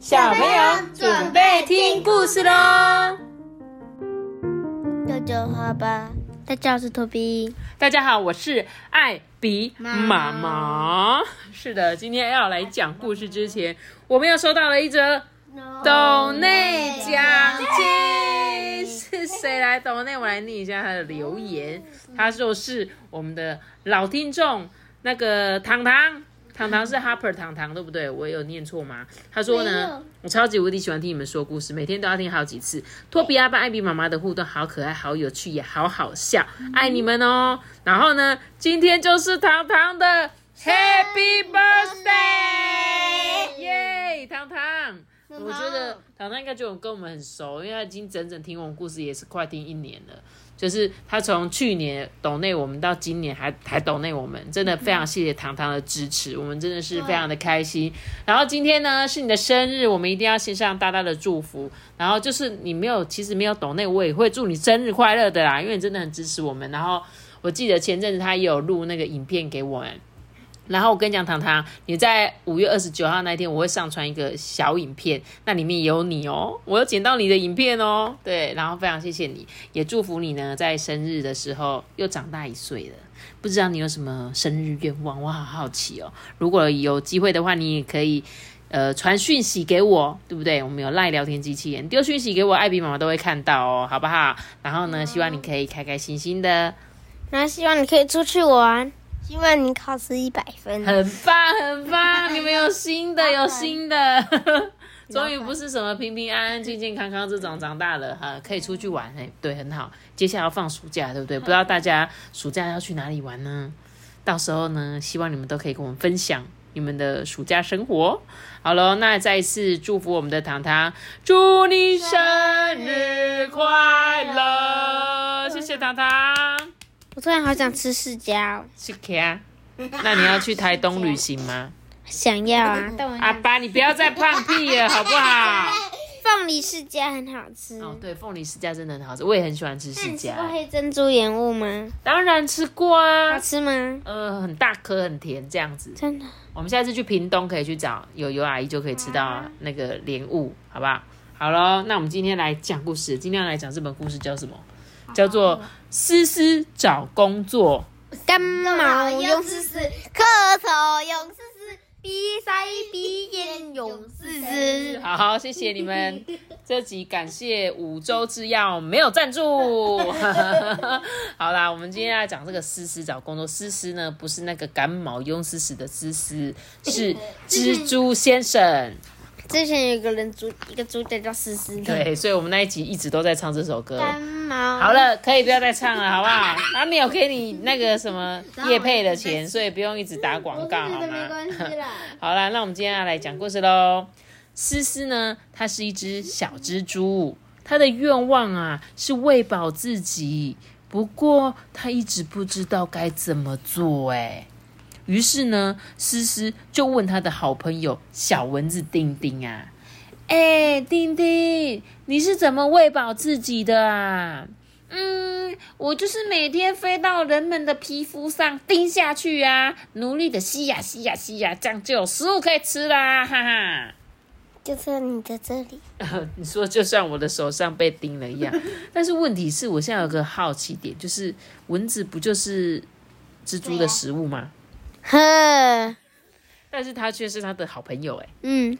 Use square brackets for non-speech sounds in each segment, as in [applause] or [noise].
小朋友准备听故事喽！大家好吧，大家好，我是托比。大家好，我是艾比妈妈。是的，今天要来讲故事之前，我们又收到了一则董内奖金，是谁来抖内？我来念一下他的留言。他说是我们的老听众，那个糖糖。糖糖是 Harper 糖糖，对不对？我有念错吗？他说呢，我超级无敌喜欢听你们说故事，每天都要听好几次。托比阿爸、艾比妈妈的互动好可爱、好有趣，也好好笑，爱你们哦。然后呢，今天就是糖糖的 Happy Birthday，耶！糖糖，我觉得糖糖应该就跟我们很熟，因为他已经整整听我们故事也是快听一年了。就是他从去年懂内我们到今年还还懂内我们，真的非常谢谢糖糖的支持，我们真的是非常的开心。然后今天呢是你的生日，我们一定要献上大大的祝福。然后就是你没有，其实没有懂内，我也会祝你生日快乐的啦，因为你真的很支持我们。然后我记得前阵子他也有录那个影片给我们。然后我跟你讲，糖糖，你在五月二十九号那一天，我会上传一个小影片，那里面有你哦，我有捡到你的影片哦，对，然后非常谢谢你，也祝福你呢，在生日的时候又长大一岁了。不知道你有什么生日愿望，我好好奇哦。如果有机会的话，你也可以呃传讯息给我，对不对？我们有赖聊天机器人，丢讯息给我，艾比妈妈都会看到哦，好不好？然后呢，希望你可以开开心心的，那希望你可以出去玩。希望你考试一百分，很棒很棒！你们有新的有新的，[laughs] 终于不是什么平平安安、健健康康这种长大了哈，可以出去玩哎，对，很好。接下来要放暑假，对不对？不知道大家暑假要去哪里玩呢？到时候呢，希望你们都可以跟我们分享你们的暑假生活。好了，那再一次祝福我们的糖糖，祝你生日快乐！谢谢糖糖。我突然好想吃释迦，是啊。那你要去台东旅行吗？想要啊。阿爸，你不要再放屁了，好不好？[laughs] 凤梨释迦很好吃。哦，对，凤梨释迦真的很好吃，我也很喜欢吃释迦。吃过黑珍珠盐雾吗？当然吃过啊。好吃吗？呃，很大颗，很甜，这样子。真的。我们下次去屏东可以去找有有阿姨，就可以吃到那个莲雾，好不好？好了，那我们今天来讲故事，今天要来讲这本故事叫什么？叫做思思找工作，感冒用思思，咳嗽用思思，比赛鼻炎用思思。好好，谢谢你们。[laughs] 这集感谢五洲制药没有赞助。[laughs] 好啦，我们今天要讲这个思思找工作。思思呢，不是那个感冒用思思的思思，是蜘蛛先生。之前有一个人主一个主角叫思思，对，所以我们那一集一直都在唱这首歌。好了，可以不要再唱了，好不好？他 [laughs] 没有给你那个什么叶配的钱，所以不用一直打广告，好吗？[laughs] 好了，那我们今天要来讲故事喽。思思呢，它是一只小蜘蛛，它的愿望啊是喂饱自己，不过它一直不知道该怎么做，哎。于是呢，思思就问他的好朋友小蚊子丁丁啊：“哎，丁丁，你是怎么喂饱自己的啊？”“嗯，我就是每天飞到人们的皮肤上叮下去啊，努力的吸呀吸呀吸呀，这样就有食物可以吃啦！”哈哈，就像你在这里，[laughs] 你说就像我的手上被叮了一样。[laughs] 但是问题是我现在有个好奇点，就是蚊子不就是蜘蛛的食物吗？呵，但是他却是他的好朋友哎，嗯，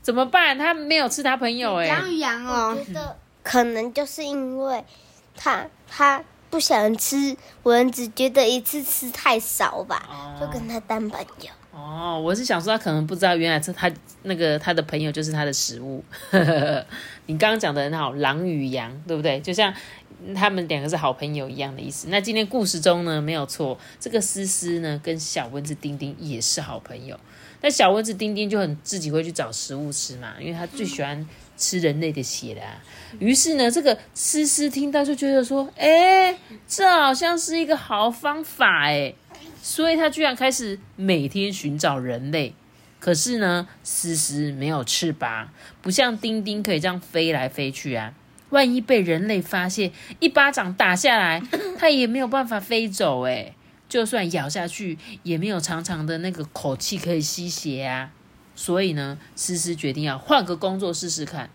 怎么办？他没有吃他朋友哎，养羊哦，觉得可能就是因为他他不想吃蚊子，觉得一次吃太少吧，就跟他当朋友。哦，我是想说他可能不知道，原来是他那个他的朋友就是他的食物。[laughs] 你刚刚讲的很好，狼与羊，对不对？就像。他们两个是好朋友一样的意思。那今天故事中呢，没有错，这个思思呢跟小蚊子丁丁也是好朋友。那小蚊子丁丁就很自己会去找食物吃嘛，因为他最喜欢吃人类的血啦。于是呢，这个思思听到就觉得说，哎，这好像是一个好方法哎，所以他居然开始每天寻找人类。可是呢，思思没有翅膀，不像丁丁可以这样飞来飞去啊。万一被人类发现，一巴掌打下来，[laughs] 它也没有办法飞走诶就算咬下去，也没有长长的那个口气可以吸血啊。所以呢，思思决定要换个工作试试看。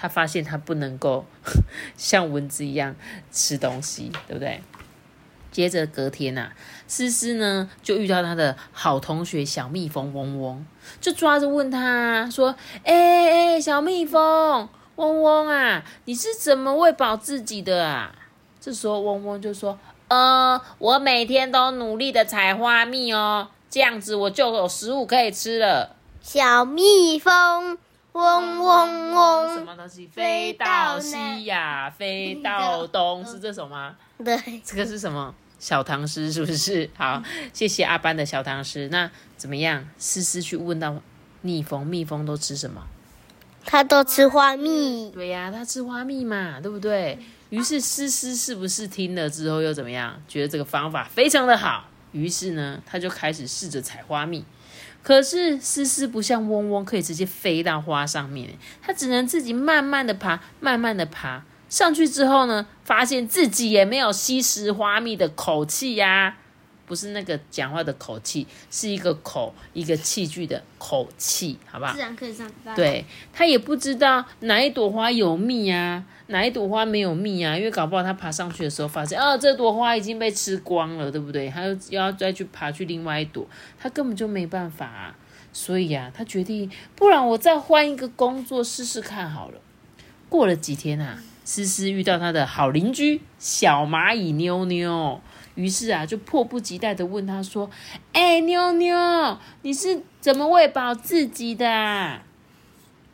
他发现他不能够 [laughs] 像蚊子一样吃东西，对不对？接着隔天呐，思思呢就遇到他的好同学小蜜蜂嗡嗡，就抓着问他说：“哎哎，小蜜蜂嗡嗡啊，你是怎么喂饱自己的啊？”这时候嗡嗡就说：“呃，我每天都努力的采花蜜哦，这样子我就有食物可以吃了。”小蜜蜂。嗡嗡嗡，什么东西飞到西呀，飞到东，是这首吗？对，这个是什么小唐诗？是不是？[laughs] 好，谢谢阿班的小唐诗。那怎么样？思思去问到蜜蜂，蜜蜂都吃什么？它都吃花蜜。对呀，它吃花蜜嘛，对不对？于是思思是不是听了之后又怎么样？觉得这个方法非常的好，于是呢，他就开始试着采花蜜。可是思思不像嗡嗡可以直接飞到花上面，它只能自己慢慢的爬，慢慢的爬上去之后呢，发现自己也没有吸食花蜜的口气呀。不是那个讲话的口气，是一个口一个器具的口气，好不好？自然可以上对他也不知道哪一朵花有蜜啊，哪一朵花没有蜜啊，因为搞不好他爬上去的时候发现，啊，这朵花已经被吃光了，对不对？他又要再去爬去另外一朵，他根本就没办法啊。所以呀，他决定，不然我再换一个工作试试看好了。过了几天啊，思思遇到他的好邻居小蚂蚁妞妞。于是啊，就迫不及待的问他说：“哎，妞妞，你是怎么喂饱自己的？”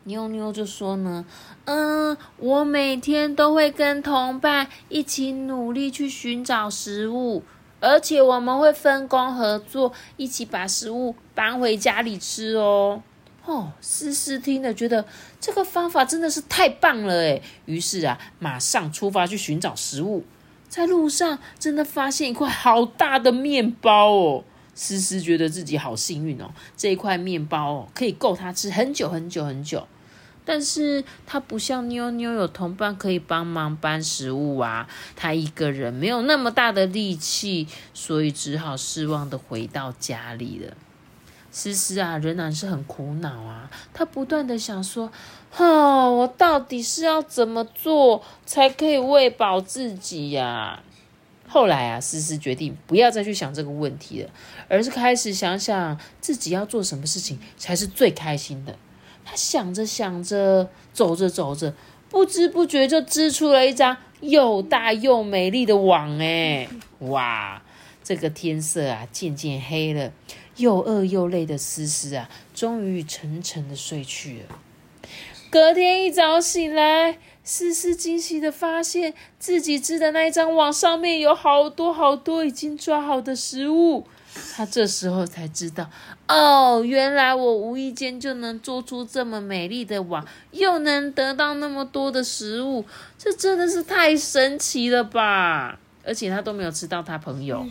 妞妞就说呢：“嗯，我每天都会跟同伴一起努力去寻找食物，而且我们会分工合作，一起把食物搬回家里吃哦。”哦，思思听了觉得这个方法真的是太棒了诶于是啊，马上出发去寻找食物。在路上，真的发现一块好大的面包哦！思思觉得自己好幸运哦，这一块面包哦，可以够他吃很久很久很久。但是他不像妞妞有同伴可以帮忙搬食物啊，他一个人没有那么大的力气，所以只好失望的回到家里了。思思啊，仍然是很苦恼啊，他不断的想说。哈，我到底是要怎么做才可以喂饱自己呀？后来啊，思思决定不要再去想这个问题了，而是开始想想自己要做什么事情才是最开心的。他想着想着，走着走着，不知不觉就织出了一张又大又美丽的网。哎，哇！这个天色啊，渐渐黑了，又饿又累的思思啊，终于沉沉的睡去了。隔天一早醒来，思思惊喜的发现自己织的那一张网上面有好多好多已经抓好的食物。他这时候才知道，哦，原来我无意间就能做出这么美丽的网，又能得到那么多的食物，这真的是太神奇了吧！而且他都没有吃到他朋友，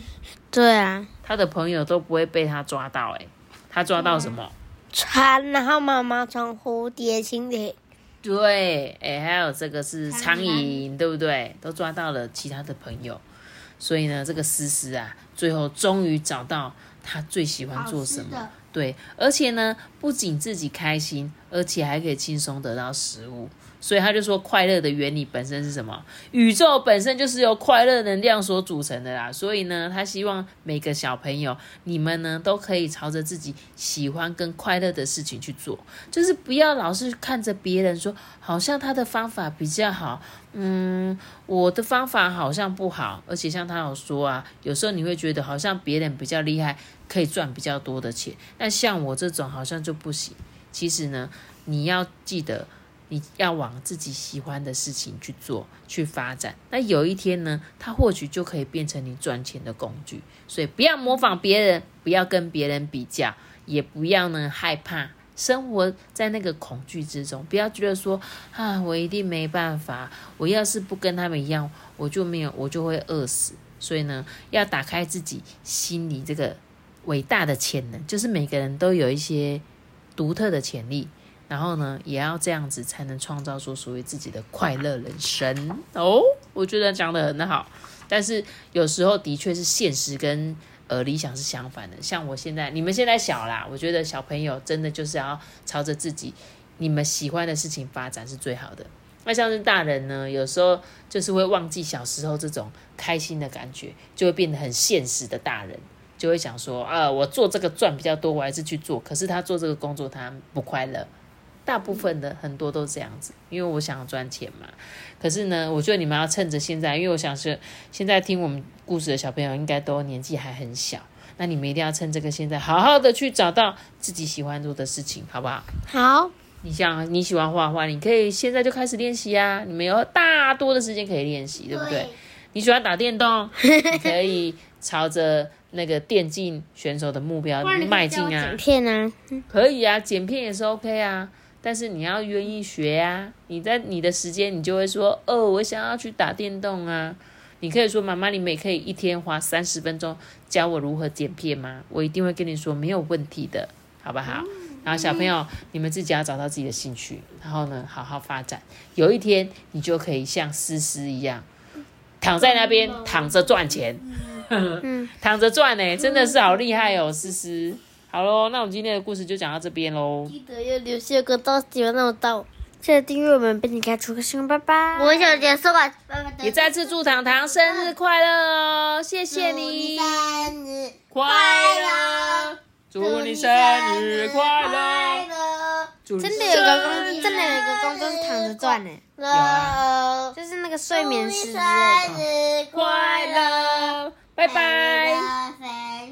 对啊，他的朋友都不会被他抓到。诶他抓到什么？蝉，然后妈妈从蝴蝶、蜻蜓，对，哎，还有这个是苍蝇，对不对？都抓到了其他的朋友，所以呢，这个思思啊，最后终于找到他最喜欢做什么，对，而且呢，不仅自己开心，而且还可以轻松得到食物。所以他就说，快乐的原理本身是什么？宇宙本身就是由快乐能量所组成的啦。所以呢，他希望每个小朋友，你们呢都可以朝着自己喜欢跟快乐的事情去做，就是不要老是看着别人说，好像他的方法比较好，嗯，我的方法好像不好。而且像他有说啊，有时候你会觉得好像别人比较厉害，可以赚比较多的钱，那像我这种好像就不行。其实呢，你要记得。你要往自己喜欢的事情去做，去发展。那有一天呢，它或许就可以变成你赚钱的工具。所以不要模仿别人，不要跟别人比较，也不要呢害怕生活在那个恐惧之中。不要觉得说啊，我一定没办法。我要是不跟他们一样，我就没有，我就会饿死。所以呢，要打开自己心里这个伟大的潜能，就是每个人都有一些独特的潜力。然后呢，也要这样子才能创造出属于自己的快乐人生哦。我觉得讲的很好，但是有时候的确是现实跟呃理想是相反的。像我现在，你们现在小啦，我觉得小朋友真的就是要朝着自己你们喜欢的事情发展是最好的。那像是大人呢，有时候就是会忘记小时候这种开心的感觉，就会变得很现实的大人，就会想说啊，我做这个赚比较多，我还是去做。可是他做这个工作他不快乐，大部分的很多都是这样子，因为我想要赚钱嘛。可是呢，我觉得你们要趁着现在，因为我想是现在听我们故事的小朋友应该都年纪还很小，那你们一定要趁这个现在，好好的去找到自己喜欢做的事情，好不好？好。你像你喜欢画画，你可以现在就开始练习啊！你们有大多的时间可以练习，对不对？你喜欢打电动，你可以朝着那个电竞选手的目标迈进啊！剪片啊，可以啊，剪片也是 OK 啊。但是你要愿意学啊！你在你的时间，你就会说哦，我想要去打电动啊！你可以说妈妈，你们也可以一天花三十分钟教我如何剪片吗？我一定会跟你说没有问题的，好不好？然后小朋友，你们自己要找到自己的兴趣，然后呢，好好发展。有一天，你就可以像思思一样，躺在那边躺着赚钱，[laughs] 躺着赚呢，真的是好厉害哦，思思。好喽，那我们今天的故事就讲到这边喽。记得要留下个到喜欢那么到，记得订阅我们，并且开出个声，拜拜。我想结束了，也再次祝糖糖生日快乐哦，谢谢你，生日快乐。祝你生日快乐！真的有个工，真的有一个工作是躺着赚呢。有，就是那个睡眠师。生日快乐！拜拜。